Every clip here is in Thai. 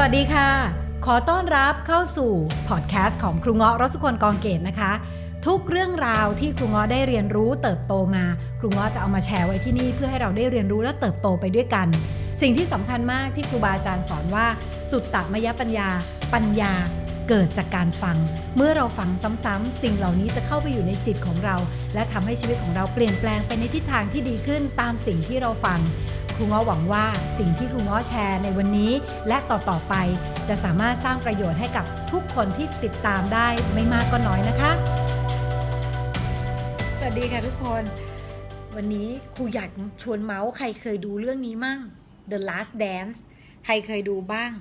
วัสดีค่ะ ขอต้อนรับเข้าสู่พอดแคสต์ของครูเงาะรสุคนกองเกตนะคะ ทุกเรื่องราวที่ครูเงาะได้เรียนรู้เติบโตมา ครูเงาะจะเอามาแชร์ไว้ที่นี่เพื่อให้เราได้เรียนรู้และเติบโตไปด้วยกัน สิ่งที่สำคัญมากที่ครูบาอาจารย์สอนว่า สุตตมยปัญญา ปัญญาเกิดจากการฟัง เมื่อเราฟังซ้ำๆสิ่งเหล่านี้จะเข้าไปอยู่ในจิตของเรา และทำให้ชีวิตของเราเปลี่ยนแปลงไปในทิศทางที่ดีขึ้นตามสิ่งที่เราฟัง ครูง้อหวังว่าสิ่งที่ครูง้อแชร์ในวันนี้ และต่อๆไปจะสามารถสร้างประโยชน์ให้กับทุกคนที่ติดตามได้ไม่มากก็น้อยนะคะ สวัสดีค่ะทุกคน วันนี้ครูอยากชวนเมาส์ใครเคยดูเรื่องนี้มั่ง The Last Dance ใครเคยดูบ้าง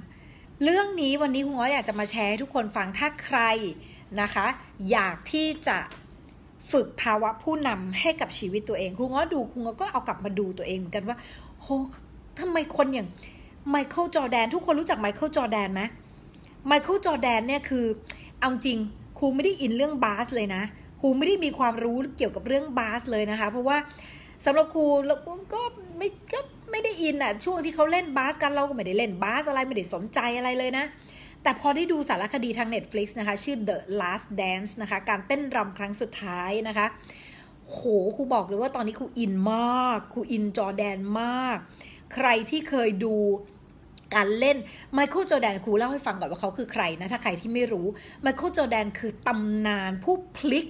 เรื่องนี้วันนี้ครูง้ออยากจะมาแชร์ให้ทุกคนฟังถ้าใครนะคะ อยากที่จะฝึกภาวะผู้นำให้กับชีวิตตัวเอง ครูง้อดูครูง้อก็เอากลับมาดูตัวเองเหมือนกันว่า โหทำไมคนอย่างไมเคิลจอร์แดน ทุกคนรู้จักไมเคิลจอร์แดนไหมไมเคิลจอร์แดนเนี่ยคือ เอาจริงครูไม่ได้อินเรื่องบาสเลยนะครูไม่ได้มีความรู้เกี่ยวกับเรื่องบาสเลยนะคะ เพราะว่าสำหรับครูแล้วก็ไม่ก็ไม่ได้อินอะช่วงที่เขาเล่นบาสกันเราก็ไม่ได้เล่นบาสอะไรไม่ได้สนใจอะไรเลยนะ แต่พอได้ดูสารคดีทาง Netflix นะคะ ชื่อ The Last Dance นะคะ การเต้นรำครั้งสุดท้ายนะคะ โหครูบอกเลยว่าตอนนี้ครูอินมากครูอินจอร์แดนมาก ใครที่เคยดูการเล่นไมเคิลจอร์แดนครูเล่าให้ฟังก่อนว่าเขาคือใครนะถ้าใครที่ไม่รู้ไมเคิลจอร์แดนคือตำนานผู้พลิก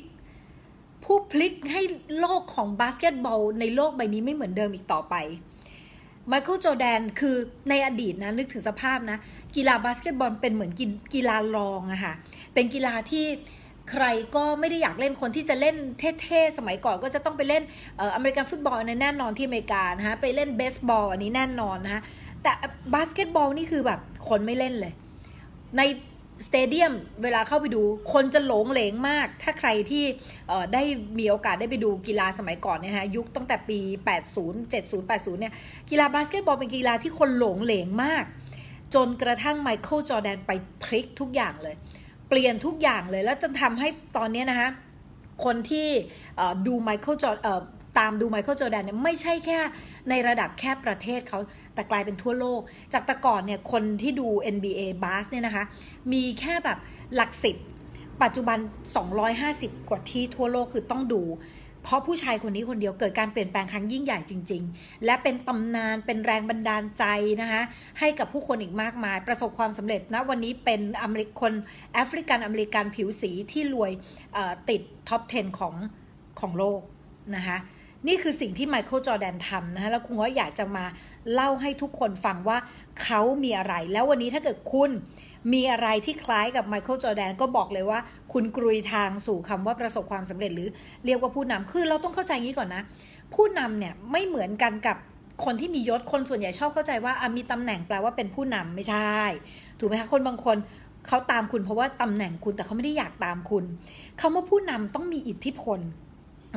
ผู้พลิกให้โลกของบาสเกตบอลในโลกใบนี้ไม่เหมือนเดิมอีกต่อไปไมเคิลจอร์แดนคือในอดีตนะนึกถึงสภาพนะ กีฬาบาสเกตบอลเป็นเหมือนกีฬารองอะค่ะเป็นกีฬาที่ ใครก็ไม่ได้อยากเล่นคนที่จะเล่นเท่ๆสมัยก่อนก็จะต้องไปเล่นอเมริกันฟุตบอลในแน่นอนที่อเมริกานะฮะไปเล่นเบสบอลอันนี้แน่นอนนะฮะแต่บาสเกตบอลนี่คือแบบคนไม่เล่นเลย ใน stadium เวลาเข้าไปดู คนจะโหรงเหรงมาก ถ้าใครที่ได้มีโอกาสได้ไปดูกีฬาสมัยก่อนเนี่ยฮะยุคตั้งแต่ปี 80 70 80 เนี่ยกีฬาบาสเกตบอลเป็นกีฬาที่คนโหรงเหรงมาก จนกระทั่งไมเคิลจอแดนไปพลิกทุกอย่างเลย เปลี่ยนทุกอย่างเลย แล้วจะทำให้ตอนนี้นะคะคนที่ดูไมเคิลจอตามดูไมเคิลจอแดนเนี่ยไม่ใช่แค่ในระดับแค่ประเทศเขาแต่กลายเป็นทั่วโลก จากแต่ก่อนเนี่ยคนที่ดู NBA บาสเนี่ยนะคะ มีแค่แบบหลักสิบปัจจุบัน 250 กว่าที่ทั่วโลกคือต้องดู เพราะผู้ชายคนนี้คนเดียวเกิดการเปลี่ยนแปลงครั้งยิ่งใหญ่จริง ๆ และเป็นตำนานเป็นแรงบันดาลใจนะคะให้กับผู้คนอีกมากมาย ประสบความสำเร็จนะวันนี้เป็นอเมริกคนแอฟริกันอเมริกันผิวสีที่รวยติด top 10 ของของโลกนะคะนี่คือสิ่งที่ไมเคิลจอร์แดนทำนะคะแล้วครูก็อยากจะมาเล่าให้ทุกคนฟังว่าเขามีอะไร แล้ววันนี้ถ้าเกิดคุณ มีอะไรที่คล้ายกับไมเคิลจอร์แดนก็บอกเลยว่า คุณกรุยทางสู่คำว่าประสบความสำเร็จหรือเรียกว่าผู้นำคือเราต้องเข้าใจงี้ก่อนนะ ผู้นำเนี่ยไม่เหมือนกันกับคนที่มียศคนส่วนใหญ่ชอบเข้าใจว่ามีตำแหน่งแปลว่าเป็นผู้นำไม่ใช่ ถูกไหมคะคนบางคนเขาตามคุณเพราะว่าตำแหน่งคุณแต่เขาไม่ได้อยากตามคุณคำว่าผู้นำต้องมีอิทธิพล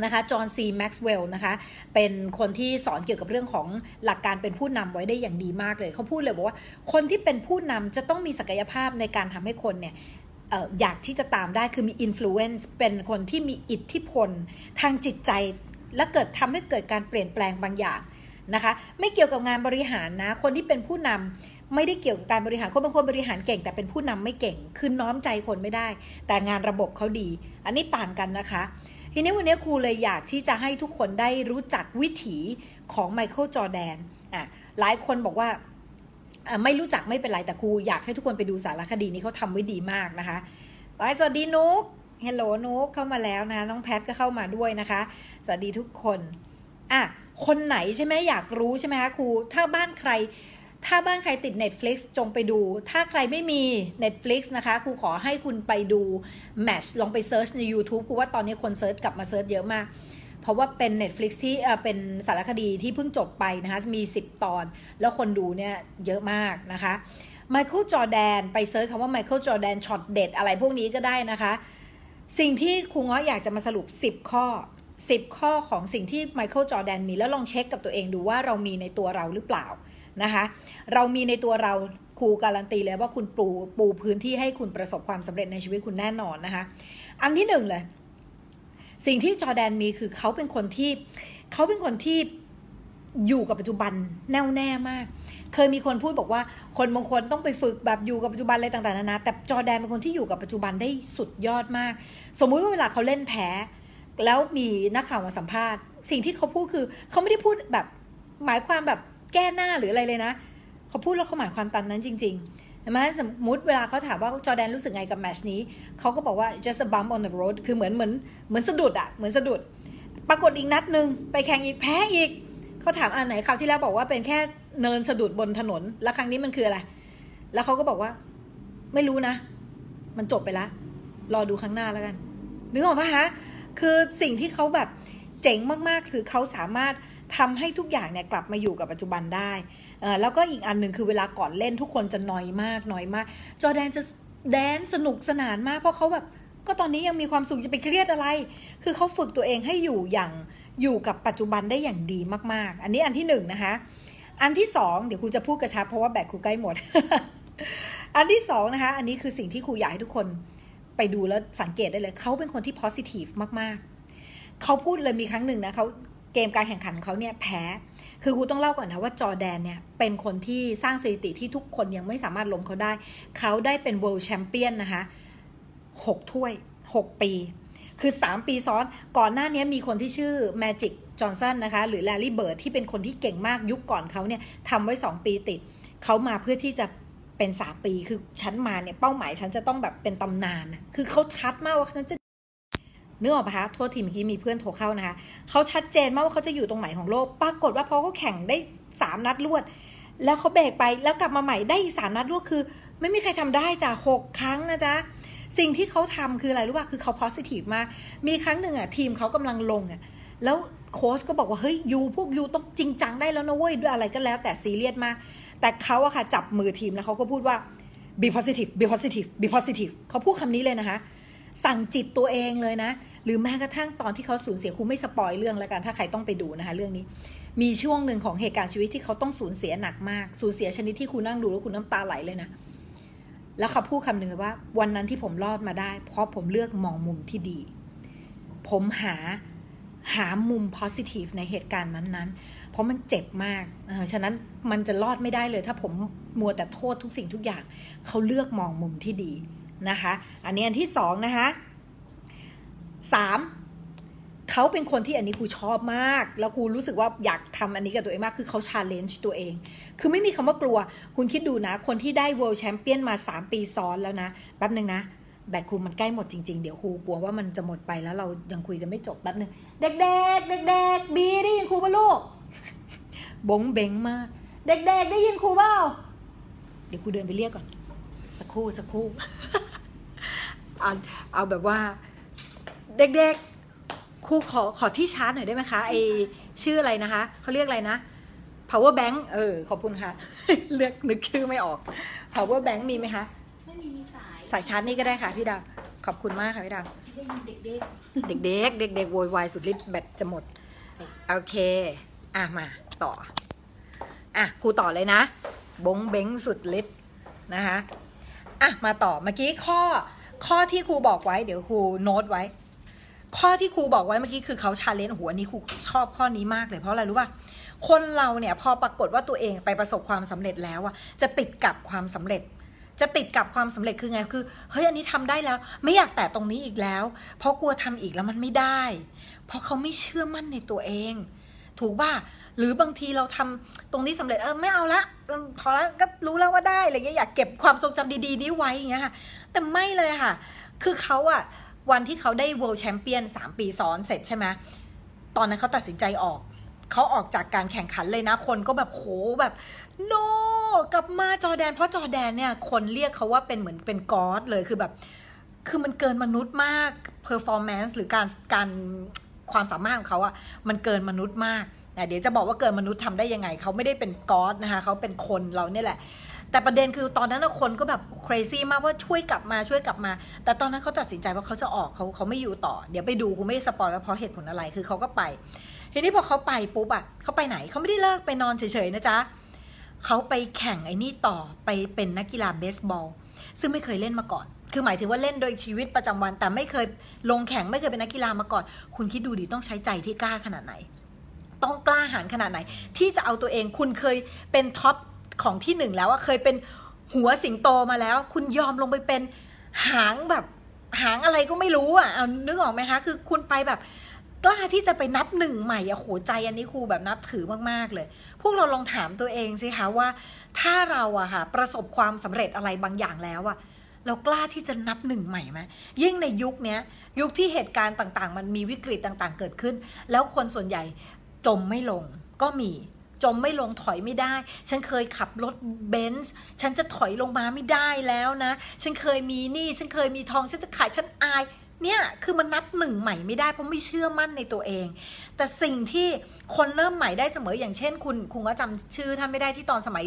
นะคะจอห์นซีแม็กซ์เวลล์นะคะเป็นคนที่สอนเกี่ยวกับเรื่องของหลักการเป็นผู้นำไว้ได้อย่างดีมากเลย เขาพูดเลยบอกว่าคนที่เป็นผู้นำจะต้องมีศักยภาพในการทำให้คนเนี่ยอยากที่จะตามได้คือมีอิทธิพลเป็นคนที่มีอิทธิพล ทางจิตใจและเกิดทำให้เกิดการเปลี่ยนแปลงบางอย่างนะคะไม่เกี่ยวกับงานบริหารนะคนที่เป็นผู้นำไม่ได้เกี่ยวกับการบริหารคนบางคนบริหารเก่ง แต่เป็นผู้นำไม่เก่งคือน้อมใจคนไม่ได้ แต่งานระบบเขาดี อันนี้ต่างกันนะคะ ทีนี้วันนี้ครูเลยอยากที่จะให้ทุกคนได้รู้จักวิถีของไมเคิลจอแดนอะหลายคนบอกว่าไม่รู้จักไม่เป็นไรแต่ครูอยากให้ทุกคนไปดูสารคดีนี้เขาทำไว้ดีมากนะคะไปสวัสดีนุก hello นุกเข้ามาแล้วนะน้องแพทก็เข้ามาด้วยนะคะ สวัสดีทุกคนอะคนไหนใช่ไหมอยากรู้ใช่ไหมคะครูถ้าบ้านใคร ถ้าบ้านใครติด Netflix จงไปดู ถ้าใครไม่มี Netflix นะคะครูขอให้คุณไปดู Match ลองไป search ใน YouTube ครูว่าตอนนี้คน search กลับมา search เยอะมาก เพราะว่าเป็น Netflix ที่เป็นสารคดีที่เพิ่งจบไปนะคะ มี 10 ตอน แล้วคนดูเนี่ยเยอะมากนะคะไมเคิลจอร์แดนไป search คำว่าไมเคิลจอร์แดนช็อตเด็ดอะไรพวกนี้ก็ได้นะคะ สิ่งที่ครูง้ออยากจะมาสรุป 10 ข้อ 10 ข้อของสิ่งที่ไมเคิลจอร์แดนมีแล้วลองเช็คกับตัวเองดูว่าเรามีในตัวเราหรือเปล่า นะคะ เรามีในตัวเราครูการันตีเลยว่าคุณปูปูพื้นที่ให้คุณประสบความสำเร็จในชีวิตคุณแน่นอนนะคะ อันที่หนึ่งเลย สิ่งที่จอร์แดนมีคือเขาเป็นคนที่เขาเป็นคนที่อยู่กับปัจจุบันแน่วแน่มาก เคยมีคนพูดบอกว่า คนบางคนต้องไปฝึกแบบอยู่กับปัจจุบันอะไรต่างๆนานาแต่จอแดนเป็นคนที่อยู่กับปัจจุบันได้สุดยอดมาก สมมุติว่าเวลาเขาเล่นแพ้แล้วมีนักข่าวมาสัมภาษณ์ สิ่งที่เขาพูดคือเขาไม่ได้พูดแบบหมายความแบบ แก้หน้าหรืออะไรเลยนะเขาพูดแล้วเขาหมายความตามนั้นจริงๆใช่ไหมสมมติเวลาเขาถามว่าจอแดนรู้สึกไงกับแมชนี้เขาก็บอกว่า just a bump on the road คือเหมือนเหมือนเหมือนสะดุดอะเหมือนสะดุด ปรากฏอีกนัดหนึ่งไปแข่งอีกแพ้อีกเขาถามอันไหนคราวที่แล้วบอกว่าเป็นแค่เนินสะดุดบนถนน แล้วครั้งนี้มันคืออะไร แล้วเขาก็บอกว่า ไม่รู้นะ มันจบไปแล้วรอดูครั้งหน้าแล้วกันนึกออกปะฮะคือสิ่งที่เขาแบบเจ๋งมากๆ คือเขาสามารถ ทำให้ทุกอย่างเนี่ยกลับมาอยู่กับปัจจุบันได้แล้วก็อีกอันหนึ่งคือเวลาก่อนเล่นทุกคนจะน้อยมากน้อยมาก จอแดนจะแดนสนุกสนานมากเพราะเขาแบบก็ตอนนี้ยังมีความสุขจะไปเครียดอะไร คือเขาฝึกตัวเองให้อยู่อย่างอยู่กับปัจจุบันได้อย่างดีมากๆ อันนี้อันที่หนึ่งนะคะ อันที่สองเดี๋ยวครูจะพูดกระชับเพราะว่าแบตครูใกล้หมด อันที่สองนะคะ อันนี้คือสิ่งที่ครูอยากให้ทุกคนไปดูแล้วสังเกตได้เลย เขาเป็นคนที่ positive มากๆ เขาพูดเลยมีครั้งหนึ่งนะเขา เกมการแข่งขันเขาเนี่ยแพ้ คือครูต้องเล่าก่อนนะว่าจอแดนเนี่ยเป็นคนที่สร้างสถิติที่ทุกคนยังไม่สามารถล้มเขาได้ เขาได้เป็น world champion นนะคะหกถ้วยหกปี คือ 3 ปีซ้อน ก่อนหน้านี้มีคนที่ชื่อ Magic Johnson นนะคะ หรือ Larry Bird ที่เป็นคนที่เก่งมากยุคก่อนเขาเนี่ยทำไว้ 2 ปีติด เขามาเพื่อที่จะเป็น 3 ปี คือฉันมาเนี่ยเป้าหมายฉันจะต้องแบบเป็นตำนาน คือเขาชัดมากว่าฉันจะ นึกออกปะคะโทษทีเมื่อกี้มีเพื่อนโทรเข้านะคะเขาชัดเจนมากว่าเขาจะอยู่ตรงไหนของโลก ปรากฏว่าพอเขาแข่งได้ 3 นัดรวด แล้วเขาเบรกไปแล้วกลับมาใหม่ได้อีกสามนัดรวดคือ ไม่มีใครทำได้จ้ะหกครั้งนะจ๊ะสิ่งที่เขาทำคืออะไรรู้ป่ะคือเขา positive มากมีครั้งหนึ่งอะทีมเขากำลังลงอะแล้วโค้ชก็บอกว่าเฮ้ยยูพวกยูต้องจริงจังได้แล้วนะเว้ยด้วยอะไรก็แล้วแต่ซีเรียสมาก แต่เขาอะค่ะจับมือทีมแล้วเขาก็พูดว่า be positive be positive be positive เขาพูดคำนี้เลยนะคะ สั่งจิตตัวเองเลยนะ หรือแม้กระทั่งตอนที่เขาสูญเสียครูไม่สปอยเรื่องแล้วกันถ้าใครต้องไปดูนะคะเรื่องนี้ มีช่วงหนึ่งของเหตุการณ์ชีวิตที่เขาต้องสูญเสียหนักมาก สูญเสียชนิดที่คุณนั่งดูแล้วคุณน้ำตาไหลเลยนะแล้วเขาพูดคำหนึ่งว่า วันนั้นที่ผมรอดมาได้ เพราะผมเลือกมองมุมที่ดี ผมหาหามุม positive ในเหตุการณ์นั้นๆ เพราะมันเจ็บมากเฉะนั้นมันจะรอดไม่ได้เลย ถ้าผมมัวแต่โทษทุกสิ่งทุกอย่าง เขาเลือกมองมุมที่ดีนะคะ อันนี้อันที่สองนะคะ สามเขาเป็นคนที่อันนี้ครูชอบมาก แล้วครูรู้สึกว่าอยากทำอันนี้กับตัวเองมาก คือเขาชาเลนจ์ตัวเอง คือไม่มีคำว่ากลัว คุณคิดดูนะ คนที่ได้ world champion มา 3 ปีซ้อนแล้วนะ แป๊บหนึ่งนะ แบตครูมันใกล้หมดจริงๆ เดี๋ยวครูกลัวว่ามันจะหมดไปแล้วเรายังคุยกันไม่จบแป๊บหนึ่งเด็กๆเด็กๆบีได้ยินครูป่ะลูกบงเบงมาก เด็กๆได้ยินครูเปล่าเดี๋ยวครูเดินไปเรียกก่อน สักครู่สักครู่เอาเอาแบบว่า เด็กๆ ครูขอขอที่ชาร์จหน่อยได้ไหมคะไอชื่ออะไรนะคะ เขาเรียกอะไรนะ power bank เออ ขอบคุณค่ะ เลือกนึกชื่อไม่ออก power bank มีไหมคะ ไม่มีมีสาย สายชาร์จนี่ก็ได้ค่ะพี่ดาว ขอบคุณมากค่ะพี่ดาว ได้ยินเด็กเด็กๆ เด็กๆ โวยวายสุดฤทธิ์แบตจะหมด โอเค อะมาต่อ อะครูต่อเลยนะ บงเบ้งสุดฤทธิ์นะคะ อะมาต่อเมื่อกี้ข้อข้อที่ครูบอกไว้เดี๋ยวครูโน้ตไว้ ข้อที่ครูบอกไว้เมื่อกี้คือเขา challenge หัวนี้ครูชอบข้อนี้มากเลยเพราะอะไรรู้ป่ะคนเราเนี่ยพอปรากฏว่าตัวเองไปประสบความสำเร็จแล้วอะจะติดกับความสำเร็จ จะติดกับความสำเร็จคือไงคือเฮ้ยอันนี้ทำได้แล้ว ไม่อยากแตะตรงนี้อีกแล้ว เพราะกลัวทำอีกแล้วมันไม่ได้ เพราะเขาไม่เชื่อมั่นในตัวเอง ถูกป่ะหรือบางทีเราทำตรงนี้สำเร็จเออไม่เอาละพอแล้วก็รู้แล้วว่าได้อะไรเงี้ยอยากเก็บความทรงจำดีๆนี้ไว้อย่างเงี้ยค่ะแต่ไม่เลยค่ะ คือเขาอะ วันที่เขาได้ world champion สามปีซ้อนเสร็จใช่ไหมตอนนั้นเขาตัดสินใจออก เขาออกจากการแข่งขันเลยนะ คนก็แบบโหแบบโนกลับมาจอแดน เพราะจอแดนเนี่ย คนเรียกเขาว่าเป็นเหมือนเป็นกอดเลยคือแบบ คือมันเกินมนุษย์มาก performance หรือการการความสามารถของเขาอะมันเกินมนุษย์มากแต่เดี๋ยวจะบอกว่าเกินมนุษย์ทำได้ยังไง เขาไม่ได้เป็นกอดนะคะเขาเป็นคนเราเนี่ยแหละ แต่ประเด็นคือตอนนั้นคนก็แบบ crazy มากว่าช่วยกลับมาช่วยกลับมา แต่ตอนนั้นเขาตัดสินใจว่าเขาจะออกเขาเขาไม่อยู่ต่อ เดี๋ยวไปดูกูไม่สปอยว่าเพราะเหตุผลอะไรคือเขาก็ไป ทีนี้พอเขาไปปุ๊บอะเขาไปไหนเขาไม่ได้เลิกไปนอนเฉยๆนะจ๊ะเขาไปแข่งไอ้นี่ต่อไปเป็นนักกีฬาเบสบอล ซึ่งไม่เคยเล่นมาก่อน คือหมายถึงว่าเล่นโดยชีวิตประจำวัน แต่ไม่เคยลงแข่งไม่เคยเป็นนักกีฬามาก่อน คุณคิดดูดิต้องใช้ใจที่กล้าขนาดไหน ต้องกล้าหาญขนาดไหน ที่จะเอาตัวเองคุณเคยเป็นท็อป ของที่หนึ่งแล้วว่าเคยเป็นหัวสิงโตมาแล้ว คุณยอมลงไปเป็นหางแบบหางอะไรก็ไม่รู้อะเอานึกออกไหมคะ คือคุณไปแบบกล้าที่จะไปนับหนึ่งใหม่อะโหใจอันนี้ครูแบบนับถือมากๆเลย พวกเราลองถามตัวเองสิคะว่า ถ้าเราอะค่ะประสบความสำเร็จอะไรบางอย่างแล้วอะเรากล้าที่จะนับหนึ่งใหม่ไหมยิ่งในยุคนี้ยุคที่เหตุการณ์ต่างๆ มันมีวิกฤตต่างๆ เกิดขึ้น แล้วคนส่วนใหญ่จมไม่ลงก็มี จมไม่ลงถอยไม่ได้ ฉันเคยขับรถเบนซ์ฉันจะถอยลงมาไม่ได้แล้วนะ ฉันเคยมีหนี้ฉันเคยมีทองฉันจะขายฉันอายเนี่ยคือมันนับหนึ่งใหม่ไม่ได้เพราะไม่เชื่อมั่นในตัวเอง แต่สิ่งที่คนเริ่มใหม่ได้เสมออย่างเช่น คุณคุณก็จำชื่อท่านไม่ได้ที่ตอนสมัย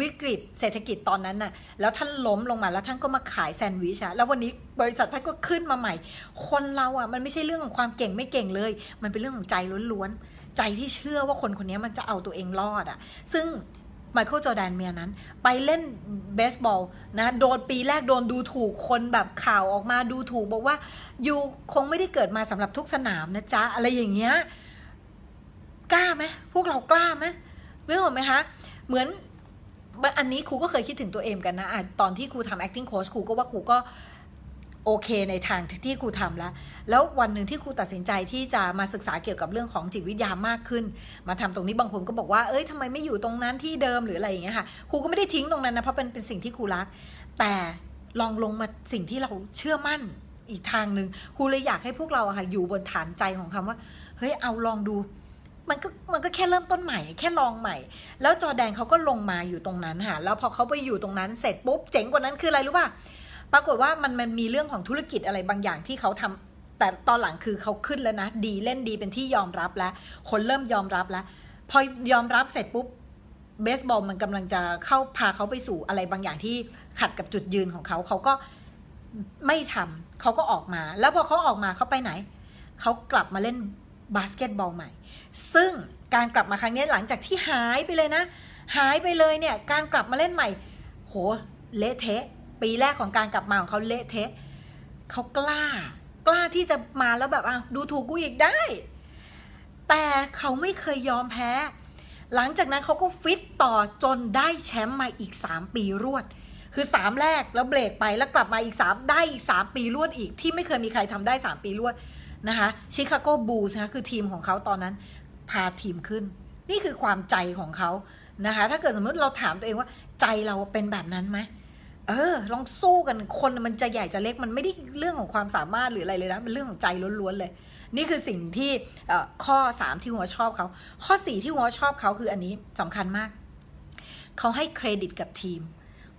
วิกฤต เศรษฐกิจตอนนั้นน่ะแล้วท่านล้มลงมาแล้วท่านก็มาขายแซนด์วิชอะแล้ววันนี้บริษัทท่านก็ขึ้นมาใหม่ คนเราอะมันไม่ใช่เรื่องของความเก่งไม่เก่งเลย มันเป็นเรื่องของใจล้วนๆ ใจที่เชื่อว่าคนคนนี้มันจะเอาตัวเองรอดอะ่ะซึ่งไมเคิลจอแดนเมียนั้น ไปเล่นเบสบอลนะโดนปีแรกโดนดูถูกคนแบบข่าวออกมาดูถูกบอกว่ายูคงไม่ได้เกิดมาสำหรับทุกสนามนะจ๊ะ อะไรอย่างเงี้ยกล้าไหมพวกเรากล้าไหมเรื่องไหมคะเหมือนอันนี้ครูก็เคยคิดถึงตัวเองกันนะอะตอนที่ครูทำ acting coach ครูก็ว่าครูก็ โอเคในทางที่ครูทำแล้ว แล้ววันหนึ่งที่ครูตัดสินใจที่จะมาศึกษาเกี่ยวกับเรื่องของจิตวิทยามากขึ้น มาทำตรงนี้บางคนก็บอกว่า เอ้ยทำไมไม่อยู่ตรงนั้นที่เดิมหรืออะไรอย่างเงี้ยค่ะ ครูก็ไม่ได้ทิ้งตรงนั้นนะ เพราะเป็นเป็นสิ่งที่ครูรัก แต่ลองลงมาสิ่งที่เราเชื่อมั่นอีกทางหนึ่งครูเลยอยากให้พวกเราอะค่ะ อยู่บนฐานใจของคำว่า เฮ้ย เอาลองดู มันก็มันก็แค่เริ่มต้นใหม่ แค่ลองใหม่ แล้วจอแดนเขาก็ลงมาอยู่ตรงนั้นค่ะ แล้วพอเขาไปอยู่ตรงนั้นเสร็จปุ๊บ เจ๋งกว่านั้นคืออะไรรู้ป่ะ ปรากฏว่ามันมันมีเรื่องของธุรกิจอะไรบางอย่างที่เขาทำแต่ตอนหลังคือเขาขึ้นแล้วนะ ดีเล่นดีเป็นที่ยอมรับแล้ว คนเริ่มยอมรับแล้ว พอยอมรับเสร็จปุ๊บเบสบอลมันกำลังจะเข้าพาเขาไปสู่อะไรบางอย่างที่ขัดกับจุดยืนของเขาเขาก็ไม่ทำเขาก็ออกมา แล้วพอเขาออกมาเขาไปไหน เขากลับมาเล่นบาสเกตบอลใหม่ ซึ่งการกลับมาครั้งนี้หลังจากที่หายไปเลยนะ หายไปเลยเนี่ย การกลับมาเล่นใหม่ โห เละเทะ ปีแรกของการกลับมาของเขาเละเทะเขากล้า กล้าที่จะมาแล้วแบบอะดูถูกกูอีกได้ แต่เขาไม่เคยยอมแพ้ หลังจากนั้นเขาก็ฟิตต่อจนได้แชมป์มาอีก 3 ปีรวด คือ 3 แรกแล้วเบรกไปแล้วกลับมาอีก 3 ได้อีก 3 ปีรวดอีก ที่ไม่เคยมีใครทำได้ 3 ปีรวดนะคะชิคาโกบูลส์นะคือทีมของเขาตอนนั้นพาทีมขึ้น นี่คือความใจของเขานะคะ ถ้าเกิดสมมติเราถามตัวเองว่าใจเราเป็นแบบนั้นไหม เออ ลองสู้กันคนมันจะใหญ่จะเล็กมันไม่ได้เรื่องของความสามารถหรืออะไรเลยนะเป็นเรื่องของใจล้วนๆเลย นี่คือสิ่งที่ข้อสามที่หัวชอบเขาข้อสี่ที่หัวชอบเขาคืออันนี้สำคัญมากเขาให้เครดิตกับทีม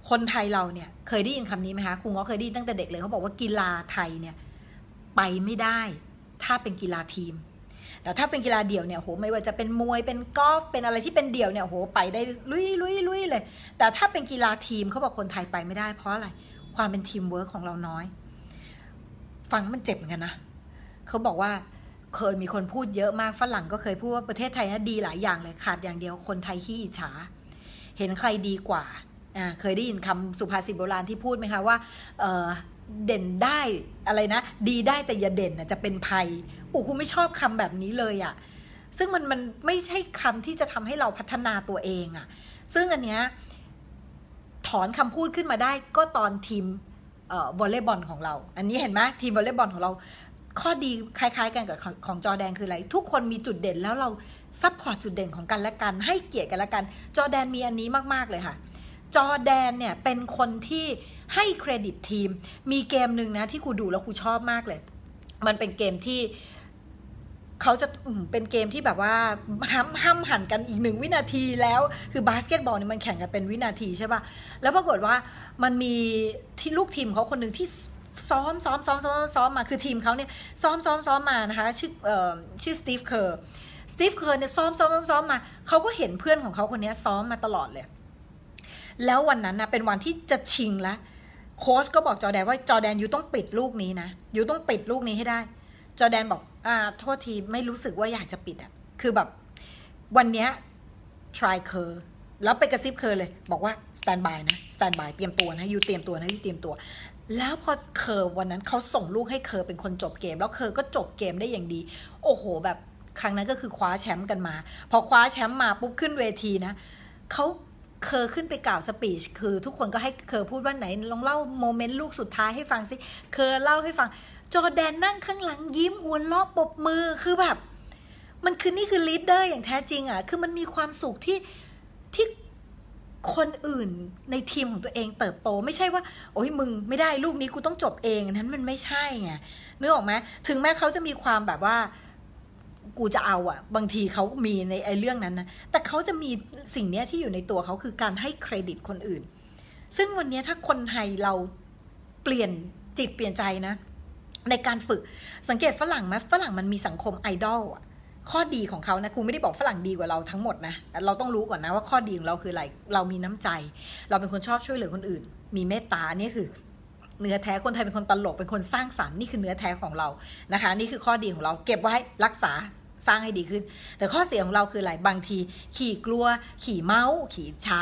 คนไทยเราเนี่ยเคยได้ยินคำนี้ไหมคะครูง้อเคยได้ยินตั้งแต่เด็กเลยเขาบอกว่ากีฬาไทยเนี่ยไปไม่ได้ ถ้าเป็นกีฬาทีม แต่ถ้าเป็นกีฬาเดี่ยวเนี่ยโหไม่ว่าจะเป็นมวยเป็นกอล์ฟเป็นอะไรที่เป็นเดี่ยวเนี่ยโหไปได้ลุยลุยลุยเลย แต่ถ้าเป็นกีฬาทีมเขาบอกคนไทยไปไม่ได้เพราะอะไรความเป็นทีมเวิร์กของเราน้อย ฟังมันเจ็บเหมือนกันนะเขาบอกว่าเคยมีคนพูดเยอะมากฝรั่งก็เคยพูดว่าประเทศไทยนะดีหลายอย่างเลยขาดอย่างเดียวคนไทยขี้อิจฉา เห็นใครดีกว่าอ่าเคยได้ยินคำสุภาษิตโบราณที่พูดไหมคะว่า เด่นได้อะไรนะ ดีได้แต่อย่าเด่นนะจะเป็นภัยโอ้ครูไม่ชอบคำแบบนี้เลยอะ่ะซึ่งมันมันไม่ใช่คำที่จะทำให้เราพัฒนาตัวเองอะ่ะ ซึ่งอันเนี้ยถอนคำพูดขึ้นมาได้ก็ตอนทีมวอลเลย์บอลของเรา อันนี้เห็นไหมทีมวอลเลย์บอลของเรา ข้อดีคล้ายๆ กันกับของจอแดนคืออะไร ทุกคนมีจุดเด่นแล้วเรา support จุดเด่นของกันและกัน ให้เกียรติกันและกัน จอแดนมีอันนี้มากๆเลยค่ะ จอแดนเนี่ยเป็นคนที่ ให้เครดิตทีม มีเกมหนึ่งนะที่ครูดูแล้วครูชอบมากเลย มันเป็นเกมที่เขาจะเป็นเกมที่แบบว่าห้ำห้ำหั่นกันอีกหนึ่งวินาทีแล้ว คือบาสเกตบอลเนี่ยมันแข่งกันเป็นวินาทีใช่ป่ะ แล้วปรากฏว่ามันมีที่ลูกทีมเขาคนหนึ่งที่ซ้อมซ้อมซ้อมซ้อมซ้อมมาคือทีมเขาเนี่ยซ้อมซ้อมซ้อมมานะคะชื่อเอ่อชื่อสตีฟเคอร์สตีฟเคอร์เนี่ยซ้อมซ้อมซ้อมมาเขาก็เห็นเพื่อนของเขาคนนี้ซ้อมมาตลอดเลย แล้ววันนั้นนะเป็นวันที่จะชิงแล้ว โค้ชก็บอกจอแดนว่าจอแดน you ต้องปิดลูกนี้นะyou ต้องปิดลูกนี้ให้ได้ จอแดนบอกอ่าโทษทีไม่รู้สึกว่าอยากจะปิดอะคือแบบวันเนี้ย try เคอร์แล้วไปกระซิบเคอร์เลย บอกว่า stand by นะ stand by เตรียมตัวนะ you เตรียมตัวนะ you เตรียมตัว แล้วพอเคอร์วันนั้นเขาส่งลูกให้เคอร์เป็นคนจบเกม แล้วเคอร์ก็จบเกมได้อย่างดี โอ้โห แบบครั้งนั้นก็คือคว้าแชมป์กันมา พอคว้าแชมป์มาปุ๊บขึ้นเวทีนะเขา เคอร์ขึ้นไปกล่าว speech คือทุกคนก็ให้เคอร์พูดว่าไหนลองเล่า moment ลูกสุดท้ายให้ฟังสิเคอร์เล่าให้ฟัง จอแดนนั่งข้างหลังยิ้มหัวเราะปรบมือคือแบบ มันคือนี่คือ leader อย่างแท้จริงอะ่ะ คือมันมีความสุขที่ที่คนอื่นในทีมของตัวเองเติบโต ไม่ใช่ว่า โอ้ยมึงไม่ได้ลูกนี้กูต้องจบเองนั้นมันไม่ใช่ไงนึกออกไหมถึงแม้เขาจะมีความแบบว่า กูจะเอาอะบางทีเขามีในไอ้เรื่องนั้นนะแต่เขาจะมีสิ่งเนี้ยที่อยู่ในตัวเขาคือการให้เครดิตคนอื่น ซึ่งวันนี้ถ้าคนไทยเราเปลี่ยนจิตเปลี่ยนใจนะ ในการฝึกสังเกตฝรั่งไหมฝรั่งมันมีสังคมไอดอลอะข้อดีของเขานะครูไม่ได้บอกฝรั่งดีกว่าเราทั้งหมดนะเราต้องรู้ก่อนนะว่าข้อดีของเราคืออะไรเรามีน้ำใจ เราเป็นคนชอบช่วยเหลือคนอื่น มีเมตตานี่คือ เนื้อแท้คนไทยเป็นคนตลกเป็นคนสร้างสรรค์นี่คือเนื้อแท้ของเรานะคะ นี่คือข้อดีของเราเก็บไว้รักษาสร้างให้ดีขึ้น แต่ข้อเสียของเราคืออะไรบางที ขี่กลัว ขี่เมาขี่ช้า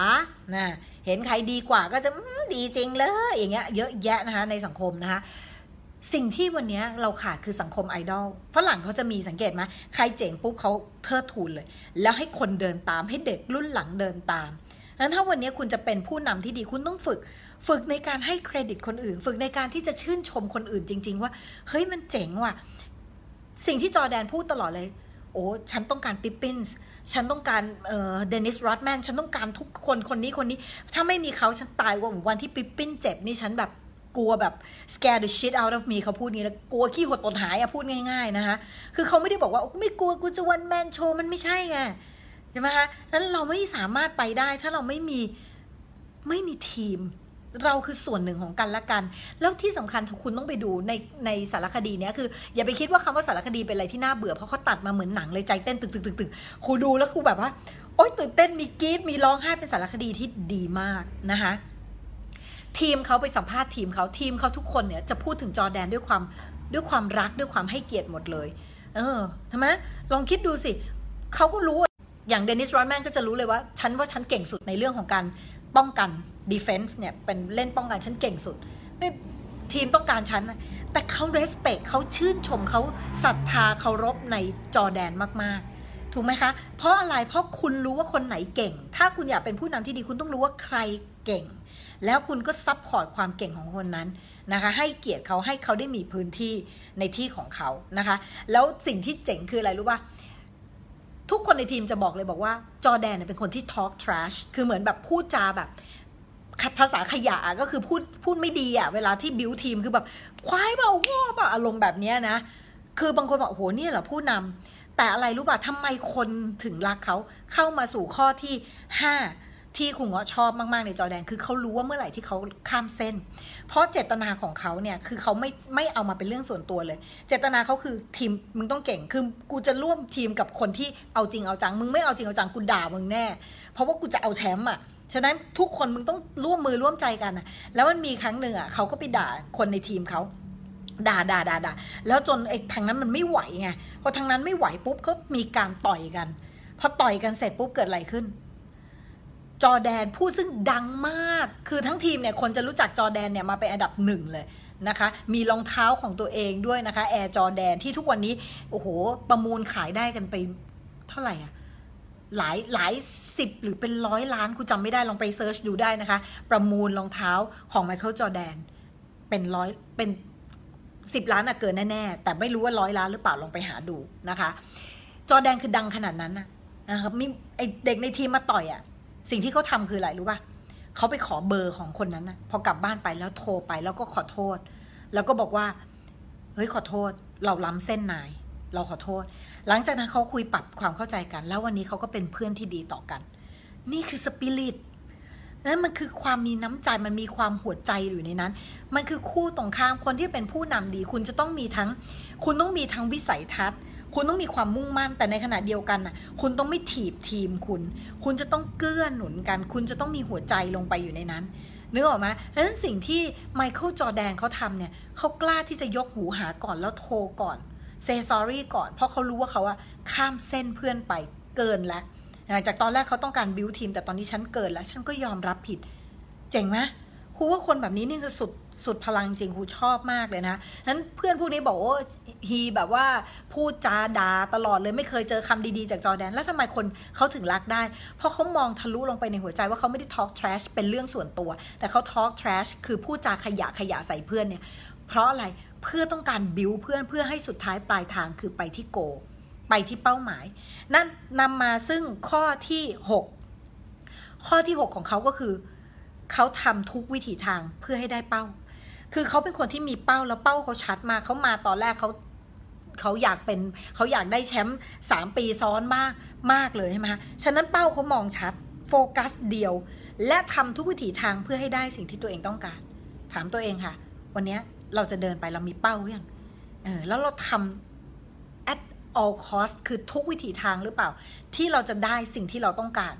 นะเห็นใครดีกว่าก็จะดีจริงเลยอย่างเงี้ยเยอะแยะนะคะในสังคมนะคะสิ่งที่วันนี้เราขาดคือสังคมไอดอลฝรั่งเขาจะมีสังเกตไหมใครเจ๋งปุ๊บเขาเทิดทูนเลย แล้วให้คนเดินตามให้เด็กรุ่นหลังเดินตาม นั้นถ้าวันนี้คุณจะเป็นผู้นำที่ดีคุณต้องฝึก ฝึกในการให้เครดิตคนอื่น ฝึกในการที่จะชื่นชมคนอื่นจริง ๆ ว่า เฮ้ยมันเจ๋งว่ะ สิ่งที่จอแดนพูดตลอดเลย โอ้ฉันต้องการปิปปินส์ฉันต้องการเดนิสรอดแมนฉันต้องการทุกคนคนนี้คนนี้ ถ้าไม่มีเขาฉันตายว่าวันที่ปิปปินเจ็บนี่ฉันแบบกลัวแบบ scare the shit out of me เขาพูดนี้แล้วกลัวขี้หดตนหายอะพูดง่าย ๆ นะคะ คือเขาไม่ได้บอกว่าไม่กลัวกูจะวันแมนโชว์มันไม่ใช่ไง ช่ไหมคะนั้นเราไม่สามารถไปได้ถ้าเราไม่มีไม่มีทีม เราคือส่วนหนึ่งของกันและกัน แล้วที่สำคัญคุณต้องไปดูในในสารคดีเนี้ยคือ อย่าไปคิดว่าคำว่าสารคดีเป็นอะไรที่น่าเบื่อเพราะเขาตัดมาเหมือนหนังเลยใจเต้นตึกตึกตึกตึกครูดูแล้วครูแบบว่า โอ๊ยตื่นเต้นมีกรี๊ดมีร้องไห้เป็นสารคดีที่ดีมากนะคะทีมเขาไปสัมภาษณ์ทีมเขาทีมเขาทุกคนเนี่ยจะพูดถึงจอแดนด้วยความด้วยความรักด้วยความให้เกียรติหมดเลย เออทำไมลองคิดดูสิเขาก็รู้ อย่างเดนิสรอนแมนก็จะรู้เลยว่า ฉันว่าฉันเก่งสุดในเรื่องของการป้องกันดีเฟนส์เนี่ยเป็นเล่นป้องกันฉันเก่งสุด ไม่ทีมต้องการฉัน แต่เขาเรสเ c คเขาชื่นชมเขาศรัทธาเคารพในจอแดนมากๆ ถูกไหมคะ เพราะอะไรเพราะคุณรู้ว่าคนไหนเก่ง ถ้าคุณอยากเป็นผู้นำที่ดีคุณต้องรู้ว่าใครเก่ง แล้วคุณก็ซับพอร์ตความเก่งของคนนั้นนะคะ ให้เกียรติเขาให้เขาได้มีพื้นที่ในที่ของเขานะคะ แล้วสิ่งที่เจ๋งคืออะไรรู้ป่ะ ทุกคนในทีมจะบอกเลยบอกว่า จอแดนเป็นคนที่ talk trash คือเหมือนแบบพูดจาแบบภาษาขยะก็คือพูดพูดไม่ดีอะเวลาที่บิวทีมคือแบบควายเบาวัวเปล่าอารมณ์แบบนี้นะ คือบางคนบอกโอ้โหนี่เหรอผู้นำแต่อะไรรู้ป่ะทำไมคนถึงรักเขาเข้ามาสู่ข้อที่ห้า ที่คุณว่าชอบมากๆในจอแดน คือเขารู้ว่าเมื่อไหร่ที่เขาข้ามเส้น เพราะเจตนาของเขาเนี่ยคือเขาไม่ไม่เอามาเป็นเรื่องส่วนตัวเลย เจตนาเขาคือทีมมึงต้องเก่งคือกูจะร่วมทีมกับคนที่เอาจริงเอาจังมึงไม่เอาจริงเอาจังกูด่ามึงแน่ เพราะว่ากูจะเอาแชมป์อะฉะนั้นทุกคนมึงต้องร่วมมือร่วมใจกันอะแล้วมันมีครั้งหนึ่งอะเขาก็ไปด่าคนในทีมเขาด่าด่าด่าด่าแล้วจนไอ้ทางนั้นมันไม่ไหวไงพอทางนั้นไม่ไหวปุ๊บก็มีการต่อยกันพอต่อยกันเสร็จปุ๊บเกิดอะไรขึ้น จอแดนผู้ซึ่งดังมาก คือทั้งทีมเนี่ยคนจะรู้จักจอแดนเนี่ยมาเป็นอันดับหนึ่งเลยนะคะมีรองเท้าของตัวเองด้วยนะคะแอร์จอแดนที่ทุกวันนี้โอ้โหประมูลขายได้กันไปเท่าไหร่อะหลายหลายสิบหรือเป็นร้อยล้านครูจำไม่ได้ลองไป search ดูได้นะคะ ประมูลรองเท้าของไมเคิลจอแดนเป็นร้อยเป็นสิบล้านอะเกินแน่ๆ แต่ไม่รู้ว่าร้อยล้านหรือเปล่าลองไปหาดูนะคะ จอแดนคือดังขนาดนั้นนะครับมีไอเด็กในทีมมาต่อยอะ สิ่งที่เขาทำคืออะไรรู้ป่ะเขาไปขอเบอร์ของคนนั้นนะพอกลับบ้านไปแล้วโทรไปแล้วก็ขอโทษ แล้วก็บอกว่า เฮ้ยขอโทษ เราล้ำเส้นนาย เราขอโทษ หลังจากนั้นเขาคุยปรับความเข้าใจกัน แล้ววันนี้เขาก็เป็นเพื่อนที่ดีต่อกัน นี่คือสปิริตนั่นมันคือความมีน้ำใจมันมีความหัวใจอยู่ในนั้น มันคือคู่ตรงข้ามคนที่เป็นผู้นำดี คุณจะต้องมีทั้ง คุณต้องมีทั้งวิสัยทัศน์ คุณต้องมีความมุ่งมั่นแต่ในขณะเดียวกันน่ะ คุณต้องไม่ถีบทีมคุณ คุณจะต้องเกื้อหนุนกัน คุณจะต้องมีหัวใจลงไปอยู่ในนั้นนึกออกไหมดังนั้นสิ่งที่ไมเคิลจอแดนเขาทำเนี่ยเขากล้าที่จะยกหูหาก่อนแล้วโทรก่อนเซซอรี่ก่อน เพราะเขารู้ว่าเขาอะข้ามเส้นเพื่อนไปเกินแล้วจากตอนแรกเขาต้องการบิวทีม แต่ตอนนี้ฉันเกินแล้ว ฉันก็ยอมรับผิด เจ๋งไหมครูว่าคนแบบนี้นี่คือสุด สุดพลังจริงครูชอบมากเลยนะนั้นเพื่อนพวกนี้บอกว่าฮีแบบว่าพูดจาด่าตลอดเลยไม่เคยเจอคำดีๆจากจอแดน แล้วทำไมคนเขาถึงรักได้ เพราะเขามองทะลุลงไปในหัวใจว่าเขาไม่ได้ talk trash เป็นเรื่องส่วนตัว แต่เขา talk trash คือพูดจาขยะขยะใส่เพื่อนเนี่ย เพราะอะไรเพื่อต้องการบิวเพื่อนเพื่อให้สุดท้ายปลายทางคือไปที่โก ไปที่เป้าหมาย นั่นนำมาซึ่งข้อที่ 6 ข้อที่ 6 ของเขาก็คือ เขาทำทุกวิถีทางเพื่อให้ได้เป้า คือเขาเป็นคนที่มีเป้าแล้วเป้าเขาชัดมากเขามาตอนแรกเขาเขาอยากเป็นเขาอยากได้แชมป์สามปีซ้อนมากมากเลยใช่ไหมคะฉะนั้นเป้าเขามองชัดโฟกัสเดียว และทำทุกวิถีทางเพื่อให้ได้สิ่งที่ตัวเองต้องการ ถามตัวเองค่ะ วันนี้เราจะเดินไปเรามีเป้าหรือยังเออแล้วเราทำ at all cost คือทุกวิถีทางหรือเปล่า ที่เราจะได้สิ่งที่เราต้องการ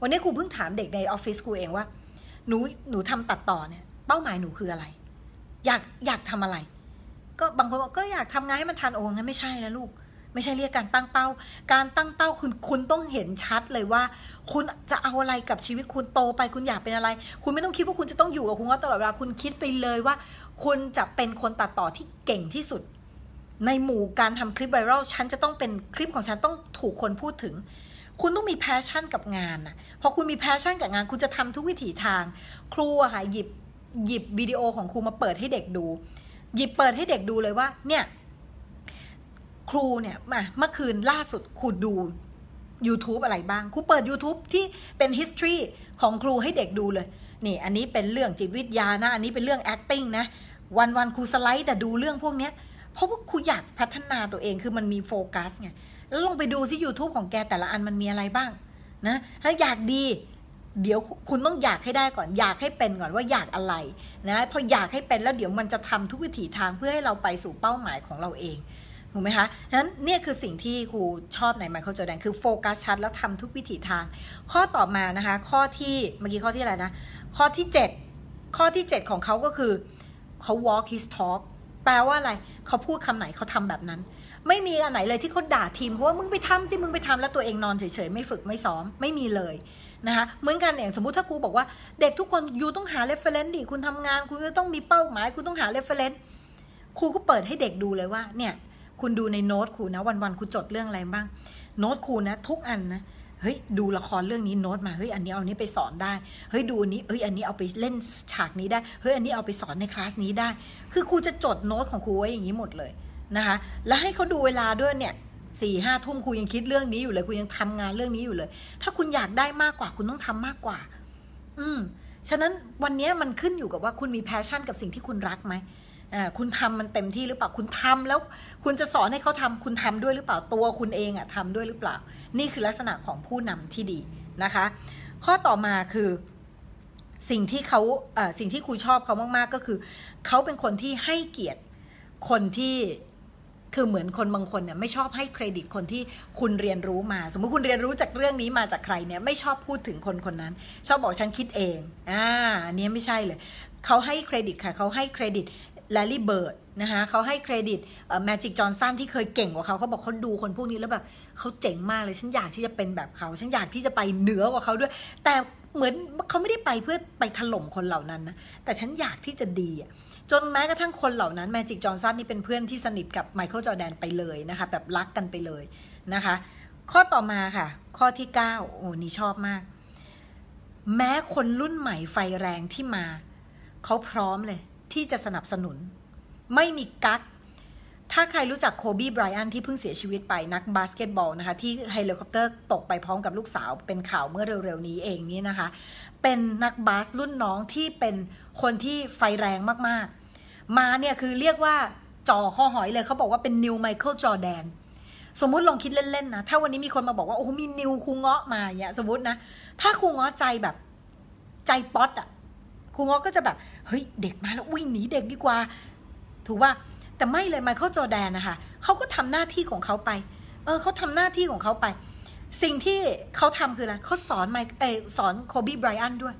วันนี้ครูเพิ่งถามเด็กในออฟฟิศครูเองว่า หนูหนูทำตัดต่อเนี่ย เป้าหมายหนูคืออะไร อยากอยากทำอะไร ก็บางคนบอกก็อยากทำงานให้มันทันโอ้งั้นไม่ใช่แล้วลูก ไม่ใช่เรียกการตั้งเป้า การตั้งเป้าคุณคุณต้องเห็นชัดเลยว่า คุณจะเอาอะไรกับชีวิตคุณโตไปคุณอยากเป็นอะไร คุณไม่ต้องคิดว่าคุณจะต้องอยู่กับคุณว่าตลอดเวลาคุณคิดไปเลยว่า คุณจะเป็นคนตัดต่อที่เก่งที่สุด ในหมู่การทำคลิปไวรัลฉันจะต้องเป็นคลิปของฉันต้องถูกคนพูดถึงคุณต้องมี passion กับงานนะพอคุณมี passion กับงาน คุณจะทำทุกวิถีทาง ครูอะค่ะหยิบ หยิบวิดีโอของครูมาเปิดให้เด็กดู หยิบเปิดให้เด็กดูเลยว่า เนี่ย ครูเนี่ยมาเมื่อคืนล่าสุดครูดู YouTube อะไรบ้าง ครูเปิด YouTube ที่เป็น history ของครูให้เด็กดูเลย นี่ อันนี้เป็นเรื่องจิตวิทยานะ อันนี้เป็นเรื่อง acting นะ วันวันครูสไลด์แต่ดูเรื่องพวกเนี้ย เพราะว่าครูอยากพัฒนาตัวเองคือมันมีโฟกัสไง แล้วลองไปดูซิ YouTube ของแกแต่ละอันมันมีอะไรบ้างนะ ถ้าอยากดี เดี๋ยวคุณต้องอยากให้ได้ก่อนอยากให้เป็นก่อนว่าอยากอะไรนะพออยากให้เป็นแล้วเดี๋ยวมันจะทำทุกวิถีทางเพื่อให้เราไปสู่เป้าหมายของเราเองถูกไหมคะฉะนั้นเนี่ยคือสิ่งที่ครูชอบในไมเคิลจอแดนคือโฟกัสชัดแล้วทำทุกวิถีทาง ข้อต่อมานะคะ ข้อที่เมื่อกี้ข้อที่อะไรนะ ข้อที่ 7 ข้อที่ 7 ของเขาก็คือเขา walk his talk แปลว่าอะไรเขาพูดคำไหนเขาทำแบบนั้น ไม่มีอันไหนเลยที่เขาด่าทีมเพราะว่ามึงไปทำที่มึงไปทำแล้วตัวเองนอนเฉยๆไม่ฝึกไม่ซ้อมไม่มีเลย นะคะเหมือนกันอย่างสมมุติถ้าครูบอกว่าเด็กทุกคนอยู่ต้องหา reference ดิคุณทำงาน คุณจะต้องมีเป้าหมาย คุณต้องหา reference ครูก็เปิดให้เด็กดูเลยว่าเนี่ยคุณดูในโน้ตครูนะวันๆครูจดเรื่องอะไรบ้าง โน้ตครูนะ ทุกอันนะเฮ้ยดูละครเรื่องนี้โน้ตมาเฮ้ยอันนี้เอานี้ไปสอนได้เฮ้ยดูอันนี้เฮ้ยอันนี้เอาไปเล่นฉากนี้ได้เฮ้ยอันนี้เอาไปสอนในคลาสนี้ได้ คือครูจะจดโน้ตของครูไว้อย่างนี้หมดเลยนะคะแล้วให้เขาดูเวลาด้วยเนี่ย สี่ห้าทุ่มครูยังคิดเรื่องนี้อยู่เลยครูยังทำงานเรื่องนี้อยู่เลย ถ้าคุณอยากได้มากกว่า คุณต้องทำมากกว่า อืมฉะนั้นวันนี้มันขึ้นอยู่กับว่าคุณมี passion กับสิ่งที่คุณรักไหมอ่าคุณทำมันเต็มที่หรือเปล่า คุณทำแล้ว คุณจะสอนให้เขาทำคุณทำด้วยหรือเปล่า ตัวคุณเองอะทำด้วยหรือเปล่า นี่คือลักษณะของผู้นำที่ดีนะคะ ข้อต่อมาคือสิ่งที่เขาอ่อสิ่งที่ครูชอบเขามาก ๆ ก็คือ เขาเป็นคนที่ให้เกียรติคนที่ คือเหมือนคนบางคนเนี่ยไม่ชอบให้เครดิตคนที่คุณเรียนรู้มา สมมติคุณเรียนรู้จากเรื่องนี้มาจากใครเนี่ยไม่ชอบพูดถึงคนคนนั้น ชอบบอกฉันคิดเองอ่าอันนี้ไม่ใช่เลยเขาให้เครดิตค่ะเขาให้เครดิตแลลี่เบิร์ดนะคะเขาให้เครดิตแมจิกจอห์นสันที่เคยเก่งกว่าเขาเขาบอกเขาดูคนพวกนี้แล้วแบบเขาเจ๋งมากเลย ฉันอยากที่จะเป็นแบบเขา ฉันอยากที่จะไปเหนือกว่าเขาด้วย แต่ เหมือนเขาไม่ได้ไปเพื่อไปถล่มคนเหล่านั้นนะแต่ฉันอยากที่จะดีอะจนแม้กระทั่งคนเหล่านั้นแมจิกจอห์นสันนี่เป็นเพื่อนที่สนิทกับไมเคิลจอแดนไปเลยนะคะ แบบรักกันไปเลยนะคะ ข้อต่อมาค่ะ ข้อที่ 9 โอ้นี่ชอบมาก แม้คนรุ่นใหม่ไฟแรงที่มา เขาพร้อมเลย ที่จะสนับสนุน ไม่มีกั๊ก ถ้าใครรู้จักโคบีไบรอันที่เพิ่งเสียชีวิตไปนักบาสเกตบอลนะคะ ที่เฮลิคอปเตอร์ตกไปพร้อมกับลูกสาวเป็นข่าวเมื่อเร็วๆนี้เองนี่นะคะ เป็นนักบาสรุ่นน้องที่เป็นคนที่ไฟแรงมากๆ มาเนี่ยคือเรียกว่าจ่อคอหอยเลยเขาบอกว่าเป็น new ไมเคิลจอแดนสมมุติลองคิดเล่นๆนะ ถ้าวันนี้มีคนมาบอกว่า โอ้มี new ครูเงาะมาเนี่ยสมมตินะ ถ้าครูเงาะใจแบบใจป๊อตอะคูเงาะก็จะแบบ เฮ้ย เด็กมาแล้ววิ่งหนีเด็กดีกว่า ถูกป่ะ แต่ไม่เลยไมเคิลจอแดนนะคะเขาก็ทำหน้าที่ของเขาไป เออเขาทำหน้าที่ของเขาไป สิ่งที่เขาทำคืออะไรเขาสอนไมเออสอนโคบีไบรอันด้วย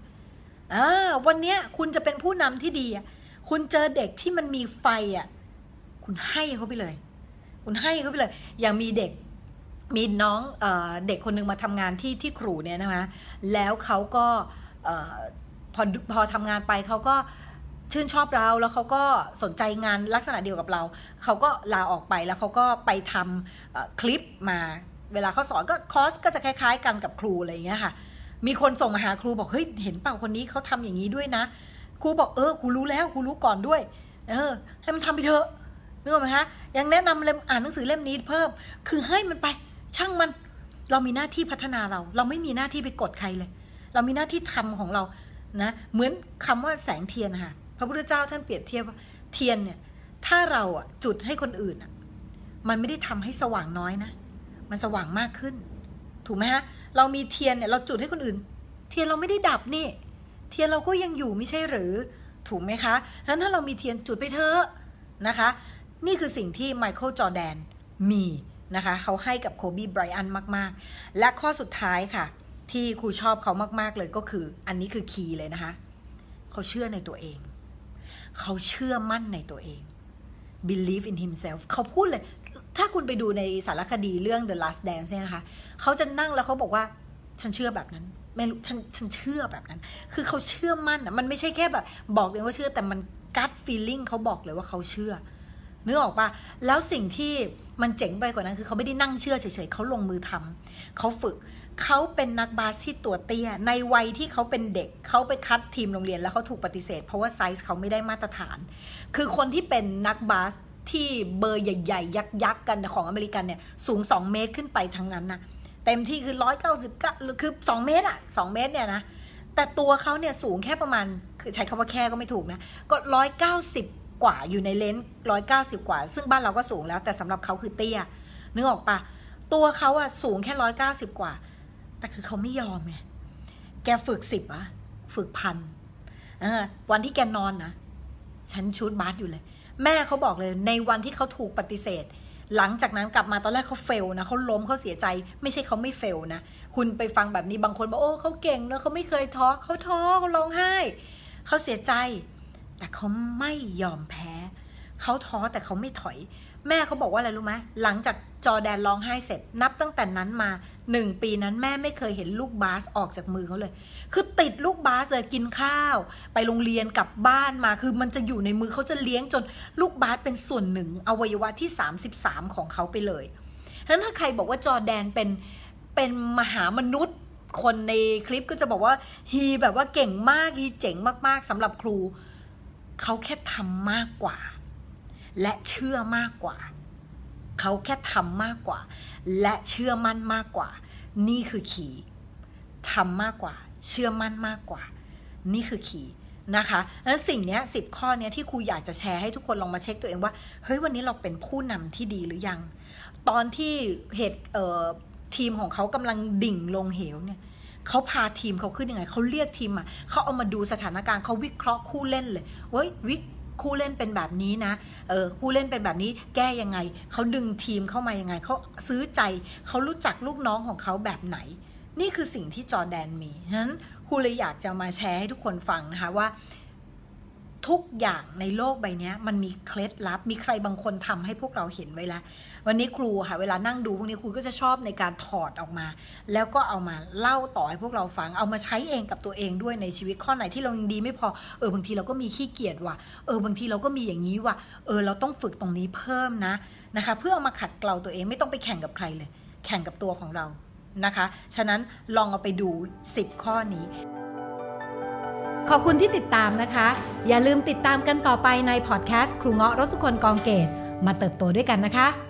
เออวันเนี้ยคุณจะเป็นผู้นำที่ดีอะคุณเจอเด็กที่มันมีไฟอะคุณให้เขาไปเลย คุณให้เขาไปเลย อย่างมีเด็กมีน้องเอเด็กคนหนึ่งมาทำงานที่ที่ครูเนี่ยนะคะแล้วเขาก็พอพอทำงานไปเขาก็ ชื่นชอบเราแล้วเขาก็สนใจงานลักษณะเดียวกับเรา เขาก็ลาออกไปแล้วเขาก็ไปทำคลิปมา เวลาเขาสอนก็คอร์สก็จะคล้าย ๆ กันกับครูอะไรอย่างเงี้ยค่ะ มีคนส่งมาหาครูบอกเฮ้ยเห็นเปล่าคนนี้เขาทำอย่างนี้ด้วยนะ ครูบอกเออครูรู้แล้วครูรู้ก่อนด้วย เออ ให้มันทำไปเถอะนึกออกไหมคะยังแนะนำเล่มอ่านหนังสือเล่มนี้เพิ่ม คือให้มันไป ช่างมันเรามีหน้าที่พัฒนาเรา เราไม่มีหน้าที่ไปกดใครเลย เรามีหน้าที่ทำของเรานะ เหมือนคำว่าแสงเทียนนะคะ พระพุทธเจ้าท่านเปรียบเทียบว่าเทียนเนี่ยถ้าเราอะจุดให้คนอื่นอะมันไม่ได้ทำให้สว่างน้อยนะ มันสว่างมากขึ้น ถูกไหมฮะ เรามีเทียนเนี่ยเราจุดให้คนอื่น เทียนเราไม่ได้ดับนี่ เทียนเราก็ยังอยู่ไม่ใช่หรือ ถูกไหมคะฉะนั้นถ้าเรามีเทียนจุดไปเถอะนะคะ นี่คือสิ่งที่ไมเคิลจอแดนมีนะคะ เขาให้กับโคบีไบรอันมากๆ และข้อสุดท้ายค่ะ ที่ครูชอบเขามากๆเลยก็คือ อันนี้คือ key เลยนะคะ เขาเชื่อในตัวเอง เขาเชื่อมั่นในตัวเอง believe in himself เขาพูดเลย ถ้าคุณไปดูในสารคดีเรื่อง The Last Dance เนี่ยนะคะเขาจะนั่งแล้วเขาบอกว่าฉันเชื่อแบบนั้นไม่รู้ฉันฉันเชื่อแบบนั้น คือเขาเชื่อมั่นอะมันไม่ใช่แค่แบบ บอกเองว่าเชื่อแต่มัน gut feeling เขาบอกเลยว่าเขาเชื่อนึกออกปะแล้วสิ่งที่มันเจ๋งไปกว่านั้นคือเขาไม่ได้นั่งเชื่อเฉยๆเขาลงมือทำเขาฝึก เขาเป็นนักบาสที่ตัวเตี้ย ในวัยที่เขาเป็นเด็ก เขาไปคัดทีมโรงเรียนแล้วเขาถูกปฏิเสธ เพราะว่าไซส์เขาไม่ได้มาตรฐาน คือคนที่เป็นนักบาสที่เบอร์ใหญ่ ๆ ยักษ์ๆกันของอเมริกันเนี่ยสูง 2 เมตรขึ้นไปทั้งนั้นนะเต็มที่คือร้อยเก้าสิบก้าคือสองเมตรอะสองเมตรเนี่ยนะแต่ตัวเขาเนี่ยสูงแค่ประมาณคือใช้คำว่าแค่ก็ไม่ถูกนะก็ร้อยเก้าสิบกว่าอยู่ในเลนส์ร้อยเก้าสิบกว่า ซึ่งบ้านเราก็สูงแล้ว แต่สำหรับเขาคือเตี้ยนึกออกปะตัวเขาอะสูงแค่ร้อยเก้าสิบกว่า แต่คือเขาไม่ยอมไงแกฝึกสิบอะฝึกพันเออวันที่แกนอนนะฉันชุดบาสอยู่เลย แม่เขาบอกเลยในวันที่เขาถูกปฏิเสธ หลังจากนั้นกลับมาตอนแรกเขาเฟลนะเขาล้มเขาเสียใจ ไม่ใช่เขาไม่เฟลนะคุณไปฟังแบบนี้บางคนบอกโอ้เขาเก่งนะเขาไม่เคยท้อเขาท้อเขาร้องไห้เขาเสียใจ แต่เขาไม่ยอมแพ้เขาท้อแต่เขาไม่ถอย แม่เขาบอกว่าอะไรรู้ไหมหลังจากจอแดนร้องไห้เสร็จ นับตั้งแต่นั้นมาหนึ่งปีนั้นแม่ไม่เคยเห็นลูกบาสออกจากมือเขาเลย คือติดลูกบาสเลยกินข้าว ไปโรงเรียนกลับบ้านมา คือมันจะอยู่ในมือเขาจะเลี้ยงจนลูกบาสเป็นส่วนหนึ่งอวัยวะที่ 33 ของเขาไปเลยฉะนั้นถ้าใครบอกว่าจอแดนเป็นเป็นมหามนุษย์ คนในคลิปก็จะบอกว่าฮีแบบว่าเก่งมากฮีเจ๋งมากๆสำหรับครูเขาแค่ทำมากกว่า และเชื่อมากกว่า เขาแค่ทำมากกว่า และเชื่อมั่นมากกว่า นี่คือขีทำมากกว่า เชื่อมั่นมากกว่า นี่คือขีนะคะแล้วสิ่งนี้สิบข้อนี้ที่ครูอยากจะแชร์ให้ทุกคนลองมาเช็คตัวเองว่า เฮ้ยวันนี้เราเป็นผู้นำที่ดีหรือยัง ตอนที่เหตุทีมของเขากำลังดิ่งลงเหวเนี่ยเขาพาทีมเขาขึ้นยังไง เขาเรียกทีมมาเขาเอามาดูสถานการณ์เขาวิเคราะห์คู่เล่นเลยเว้ยวิ คู่เล่นเป็นแบบนี้นะเออคู่เล่นเป็นแบบนี้แก้ยังไงเขาดึงทีมเข้ามายังไงเขาซื้อใจเขารู้จักลูกน้องของเขาแบบไหน นี่คือสิ่งที่จอแดนมีฉะนั้นครูเลยอยากจะมาแชร์ให้ทุกคนฟังนะคะว่า ทุกอย่างในโลกใบนี้มันมีเคล็ดลับ มีใครบางคนทำให้พวกเราเห็นไว้แล้ว วันนี้ครูค่ะ เวลานั่งดูพวกนี้ครูก็จะชอบในการถอดออกมา แล้วก็เอามาเล่าต่อให้พวกเราฟัง เอามาใช้เองกับตัวเองด้วยในชีวิตข้อไหนที่เรายังดีไม่พอ เออบางทีเราก็มีขี้เกียจว่ะ เออบางทีเราก็มีอย่างนี้ว่ะ เออเราต้องฝึกตรงนี้เพิ่มนะนะคะ เพื่อเอามาขัดเกลาตัวเองไม่ต้องไปแข่งกับใครเลย แข่งกับตัวของเรานะคะ ฉะนั้นลองเอาไปดู 10 ข้อนี้ ขอบคุณที่ติดตามนะคะ อย่าลืมติดตามกันต่อไปในพอดแคสต์ครูเงาะรสุคนกองเกตมาเติบโตด้วยกันนะคะ